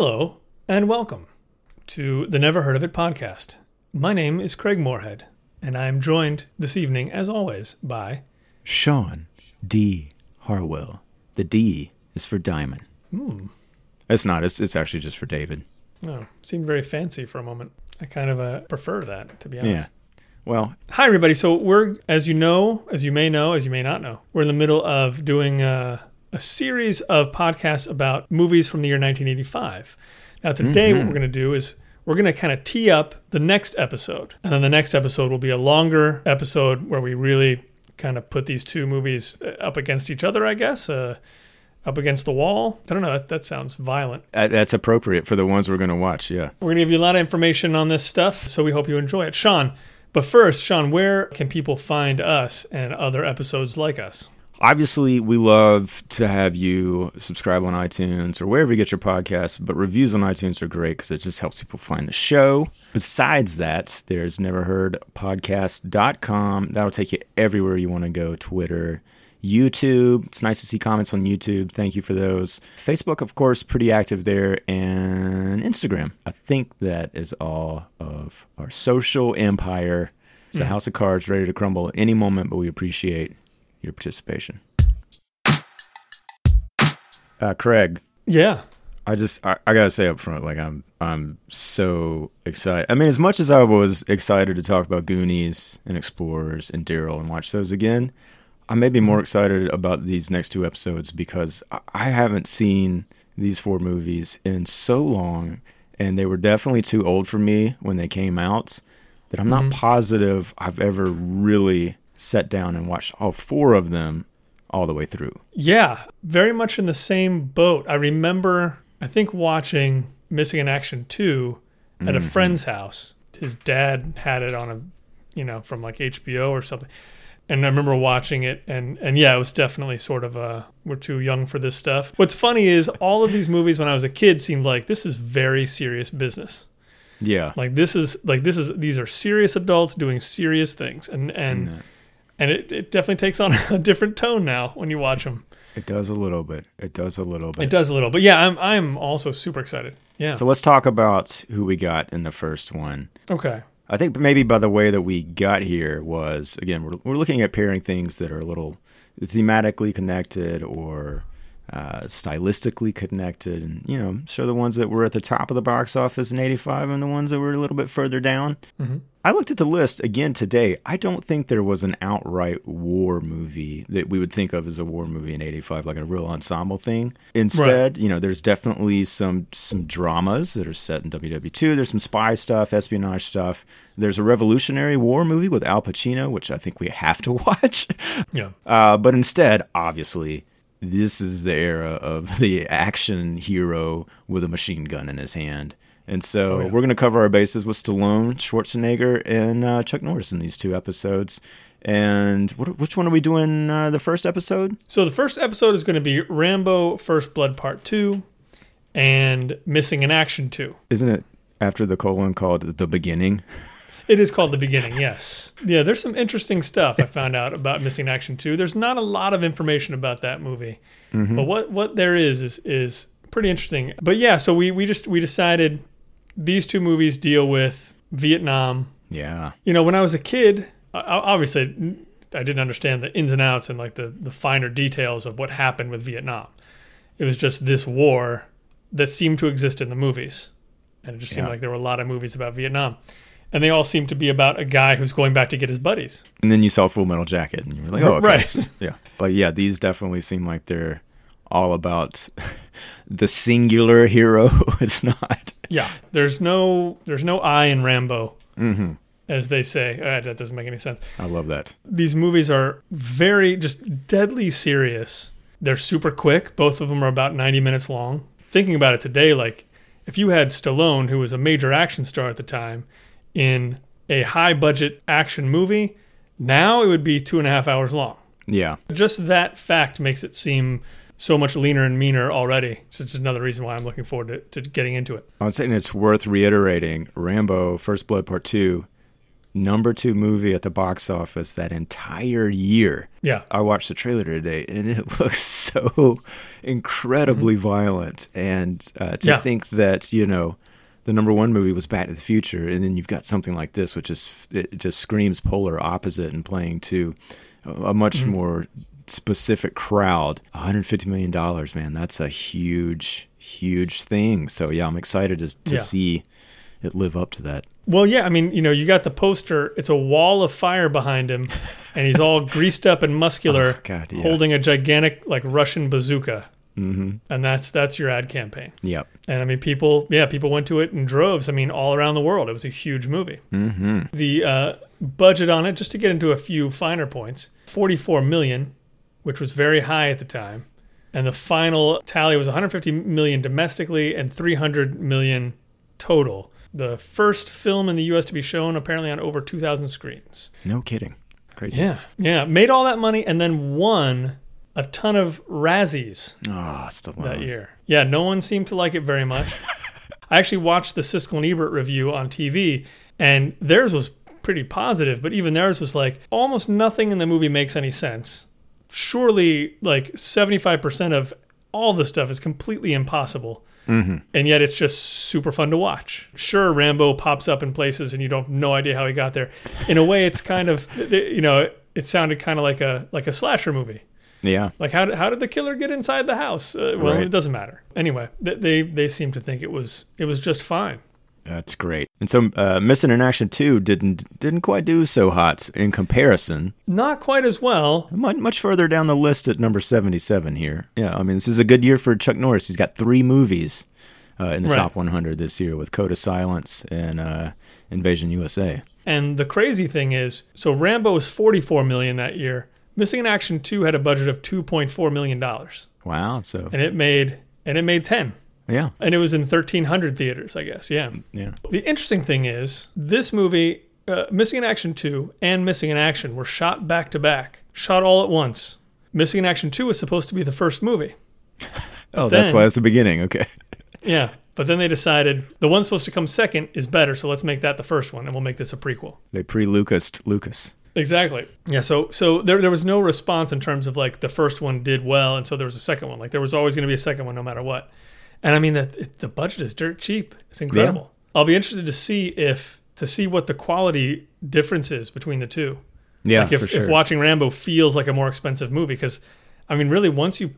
Hello and welcome to the Never Heard of It podcast. My name is Craig Moorhead, and I am joined this evening, as always, by Sean D. Harwell. The D is for Diamond. Hmm. It's not. It's, it's actually just for David. oh, seemed very fancy for a moment. I kind of uh, prefer that, to be honest. Yeah. Well, Hi, everybody. So we're, as you know, as you may know, as you may not know, we're in the middle of doing a, a series of podcasts about movies from the year 1985. Now, today, what we're going to do is we're going to kind of tee up the next episode, and then the next episode will be a longer episode where we really kind of put these two movies uh, up against each other. I guess. Uh, up against the wall. I don't know. That, that sounds violent. that's appropriate for the ones we're going to watch. Yeah. We're going to give you a lot of information on this stuff, so we hope you enjoy it. Sean, but first, Sean, where can people find us and other episodes like us? Obviously, we love to have you subscribe on iTunes or wherever you get your podcasts, but reviews on iTunes are great because it just helps people find the show. Besides that, there's neverheardpodcast.com. That'll take you everywhere you want to go Twitter, YouTube. It's nice to see comments on YouTube. Thank you for those. Facebook, of course, pretty active there, and Instagram. I think that is all of our social empire. It's a mm. house of cards ready to crumble at any moment, but we appreciate your participation. Uh, Craig, Yeah. I just I, I gotta say up front, like I'm I'm so excited. I mean, as much as I was excited to talk about Goonies and Explorers and Daryl and watch those again, I may be more excited about these next two episodes because I, I haven't seen these four movies in so long, and they were definitely too old for me when they came out. That I'm not positive I've ever really sat down and watched all four of them all the way through. Yeah. Very much in the same boat. I remember, I think, watching Missing in Action 2 at a mm-hmm. friend's house. His dad had it on a, you know, from like HBO or something. And I remember watching it, and, and yeah, it was definitely sort of a we're too young for this stuff. What's funny is all of these movies when I was a kid seemed like this is very serious business. Yeah. Like this is like this is these are serious adults doing serious things, and and Yeah. And it, it definitely takes on a different tone now when you watch them. It does a little bit. It does a little bit. It does a little, but yeah, I'm I'm also super excited. Yeah. So let's talk about who we got in the first one. okay. I think maybe by the way that we got here was again we're we're looking at pairing things that are a little thematically connected or uh, stylistically connected, and you know, show the ones that were at the top of the box office in '85 and the ones that were a little bit further down. Mhm. I looked at the list again today. I don't think there was an outright war movie that we would think of as a war movie in '85, like a real ensemble thing. Instead, you know, there's definitely some some dramas that are set in WW2. There's some spy stuff, espionage stuff. There's a Revolutionary War movie with Al Pacino, which I think we have to watch. Yeah. Uh, but instead, obviously, this is the era of the action hero with a machine gun in his hand. And so Oh, yeah. we're going to cover our bases with Stallone, Schwarzenegger, and uh, Chuck Norris in these two episodes. And what, which one are we doing uh, the first episode? So the first episode is going to be Rambo: First Blood Part Two, and Missing in Action Two. Isn't it after the colon called The Beginning? It is called the beginning. Yes. Yeah. There's some interesting stuff I found out about Missing Action Two. There's not a lot of information about that movie, mm-hmm. but what what there is is is pretty interesting. But yeah, so we we just we decided these two movies deal with Vietnam. Yeah. You know, when I was a kid, obviously I didn't understand the ins and outs and like the the finer details of what happened with Vietnam. It was just this war that seemed to exist in the movies, and it just seemed Yeah. like there were a lot of movies about Vietnam. And they all seem to be about a guy who's going back to get his buddies. And then you saw Full Metal Jacket, and you were like, "Oh, okay. Right. yeah." But yeah, these definitely seem like they're all about the singular hero. it's not. Yeah, there's no there's no I in Rambo, hmm as they say. Uh, that doesn't make any sense. I love that. These movies are very just deadly serious. They're super quick. Both of them are about 90 minutes long. Thinking about it today, like if you had Stallone, who was a major action star at the time, in a high budget action movie, now it would be two and a half hours long. Yeah. Just that fact makes it seem so much leaner and meaner already. So it's another reason why I'm looking forward to, to getting into it. I'm saying it's worth reiterating Rambo First Blood Part 2 number two movie at the box office that entire year. Yeah. I watched the trailer today and it looks so incredibly violent. And uh, to Yeah. think that, you know, the number one movie was Back to the Future, and then you've got something like this, which is it just screams polar opposite and playing to a, much mm-hmm. more specific crowd. 150 million dollars, man, that's a huge, huge thing. So yeah, I'm excited to to Yeah. see it live up to that. Well, yeah, I mean, you know, you got the poster. It's a wall of fire behind him, and he's all greased up and muscular, Oh, God, yeah. holding a gigantic like Russian bazooka, Mm-hmm. and that's that's your ad campaign. Yep. And I mean, people, yeah, people went to it in droves. I mean, all around the world, it was a huge movie. Mm-hmm. The uh, budget on it, just to get into a few finer points, forty-four million, which was very high at the time, and the final tally was 150 million domestically and 300 million total. The first film in the U.S. to be shown apparently on over 2,000 screens. No kidding. Crazy. Yeah, yeah, made all that money and then won a ton of Razzies Oh, still that year. Yeah, no one seemed to like it very much. I actually watched the Siskel and Ebert review on TV, and theirs was pretty positive, but even theirs was like almost nothing in the movie makes any sense. Surely, like 75% of all the stuff is completely impossible. Mm-hmm. And yet it's just super fun to watch. Sure, Rambo pops up in places and you don't have no idea how he got there. In a way, it's kind of you know it sounded kind of like a like a slasher movie. Yeah. Like how did, how did the killer get inside the house? Uh, well, Right. it doesn't matter. Anyway, th- they they seem to think it was it was just fine. That's great. And so, uh, Missing in Action Two didn't didn't quite do so hot in comparison. Not quite as well. Much much further down the list at number seventy seven here. Yeah, I mean this is a good year for Chuck Norris. He's got three movies uh, in the Right. top one hundred this year with Code of Silence and uh, Invasion USA. And the crazy thing is, so Rambo was 44 million that year. Missing in Action 2 had a budget of 2.4 million dollars, Wow. So and it made and it made 10. yeah, And it was in 1300 theaters, I guess. Yeah. yeah. The interesting thing is, this movie, uh, Missing in Action 2 and Missing in Action, were shot back to back, shot all at once. Missing in Action 2 was supposed to be the first movie. Oh, that's why it's the beginning. Okay. Yeah. But then they decided the one supposed to come second is better, so let's make that the first one and we'll make this a prequel. They pre Lucased Lucas. Exactly. Yeah, so so there there was no response in terms of like the first one did well and so there was a second one. Like there was always going to be a second one no matter what. And I mean that the budget is dirt cheap. It's incredible. I'll be interested to see if to see what the quality difference is between the two. Yeah, like if, for sure. if watching Rambo feels like a more expensive movie because I mean really once you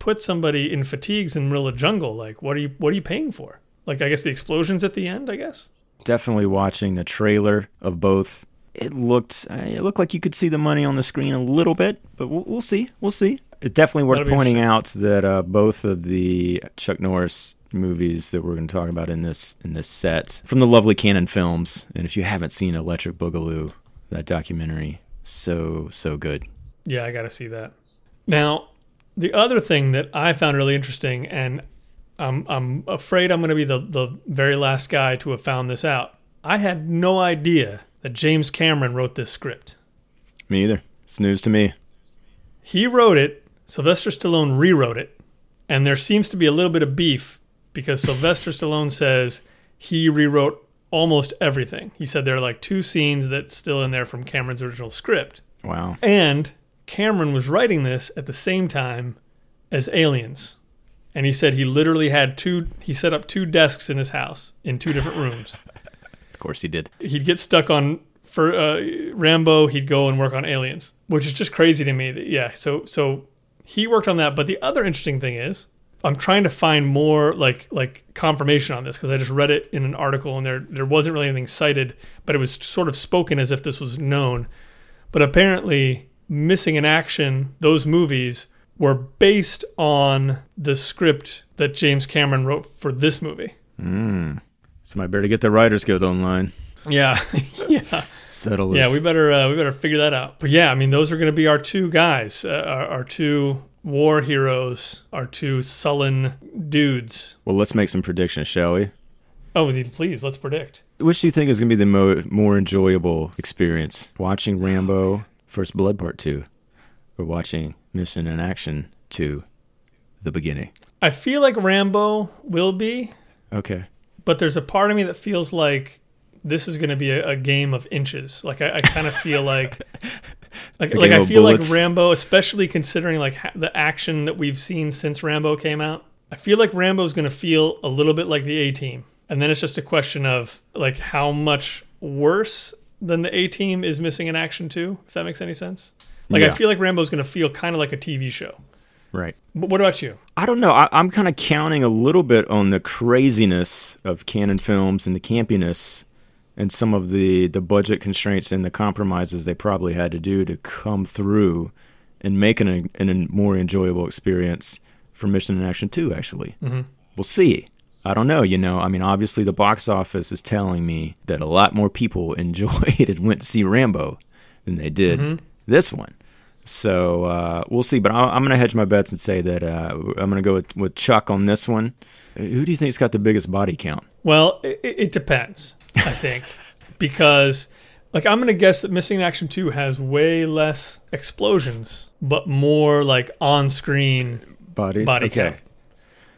put somebody in fatigues in the middle of the jungle like what are you what are you paying for? Like I guess the explosions at the end, I guess. definitely watching the trailer of both. It looked uh, it looked like you could see the money on the screen a little bit, but we'll, we'll see. We'll see. It's definitely worth pointing out that uh, both of the Chuck Norris movies that we're going to talk about in this in this set from the lovely Cannon Films, and if you haven't seen Electric Boogaloo, that documentary, so so good. Yeah, I got to see that. Now, the other thing that I found really interesting, and I'm, I'm afraid I'm going to be the, the very last guy to have found this out. I had no idea that James Cameron wrote this script. Me either. It's news to me. He wrote it, Sylvester Stallone rewrote it, and there seems to be a little bit of beef because Sylvester Stallone says he rewrote almost everything. He said there are like two scenes that's still in there from Cameron's original script. Wow. And Cameron was writing this at the same time as Aliens. And he said he literally had two, he set up two desks in his house in two different rooms. Of course he did. He'd get stuck on for uh, Rambo, he'd go and work on Aliens, which is just crazy to me. That, yeah, so so he worked on that. But the other interesting thing is, I'm trying to find more like like confirmation on this because I just read it in an article and there there wasn't really anything cited, but it was sort of spoken as if this was known. But apparently, Missing in Action, those movies were based on the script that James Cameron wrote for this movie. Mm. Somebody better get the Writers Guild online. Yeah, yeah. Settle this. Yeah, we better uh, we better figure that out. But yeah, I mean, those are going to be our two guys, uh, our, our two war heroes, our two sullen dudes. well, let's make some predictions, shall we? Oh, please, let's predict. Which do you think is going to be the mo- more enjoyable experience? Watching Rambo First Blood Part 2 or watching Mission in Action 2 The Beginning? I feel like Rambo will be, Okay. But there's a part of me that feels like this is going to be a, a game of inches. Like I, I kind of feel like, like, like I feel bullets. like Rambo, especially considering like ha- the action that we've seen since Rambo came out. I feel like Rambo's going to feel a little bit like the A Team, and then it's just a question of like how much worse than the A Team is missing in action too. If that makes any sense. Like I feel like Rambo's going to feel kind of like a TV show. Right. But what about you? I don't know. I, I'm kind of counting a little bit on the craziness of Cannon Films and the campiness and some of the, the budget constraints and the compromises they probably had to do to come through and make an, an, a more enjoyable experience for Mission in Action 2, actually. Mm-hmm. We'll see. I don't know. You know, I mean, obviously the box office is telling me that a lot more people enjoyed and went to see Rambo than they did Mhm. this one. So uh, we'll see. But I, I'm going to hedge my bets and say that uh, I'm going to go with, with Chuck on this one. Who do you think's got the biggest body count? Well, it, it depends, I think, because like I'm gonna guess that Missing in Action Two has way less explosions, but more like on-screen Bodies. body okay. count.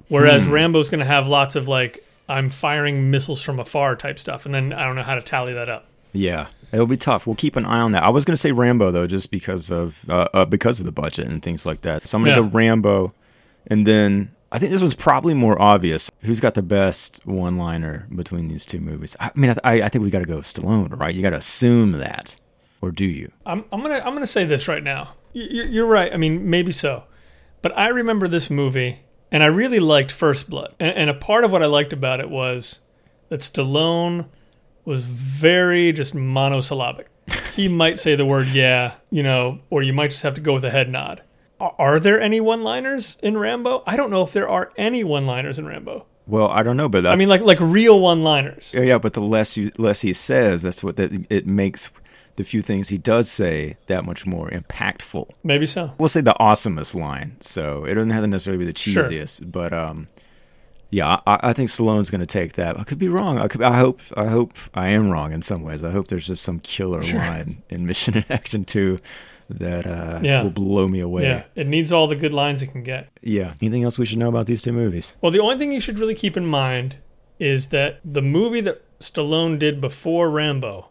Whereas Hmm. Rambo's gonna have lots of like I'm firing missiles from afar type stuff, and then I don't know how to tally that up. Yeah, it'll be tough. We'll keep an eye on that. I was going to say Rambo though, just because of uh, uh, because of the budget and things like that. So I'm going to Yeah. go Rambo, and then I think this was probably more obvious. Who's got the best one-liner between these two movies? I mean, I, I think we got to go Stallone, right? You got to assume that, or do you? I'm, I'm gonna I'm gonna say this right now. You're right. I mean, maybe so, but I remember this movie, and I really liked First Blood. And, and a part of what I liked about it was that Stallone was very just monosyllabic. He might say the word "yeah," you know, or you might just have to go with a head nod. Are, there any one-liners in Rambo? I don't know if there are any one-liners in Rambo. Well, I don't know, but I mean, like like real one-liners. Yeah, yeah, but the less you less he says, that's what that it makes the few things he does say that much more impactful. Maybe so. We'll say the awesomest line, so it doesn't have to necessarily be the Sure. cheesiest, but um, yeah, I, I think Stallone's going to take that. I could be wrong. I could. I hope. I hope I am wrong in some ways. I hope there's just some killer Sure. line in Mission in Action Two that uh, Yeah. will blow me away. Yeah, it needs all the good lines it can get. yeah. Anything else we should know about these two movies? Well, the only thing you should really keep in mind is that the movie that Stallone did before Rambo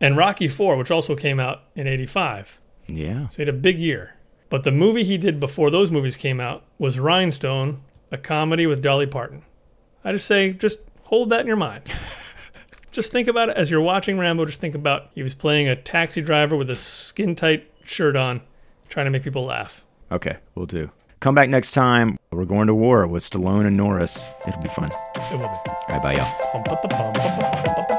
and Rocky 4, which also came out in 85, Yeah. so he had a big year. But the movie he did before those movies came out was Rhinestone, a comedy with Dolly Parton. I just say, just hold that in your mind. just think about it as you're watching Rambo. Just think about he was playing a taxi driver with a skin tight shirt on, trying to make people laugh. Okay, we'll do. Come back next time. We're going to war with Stallone and Norris. It'll be fun. It will be. All right, bye, y'all.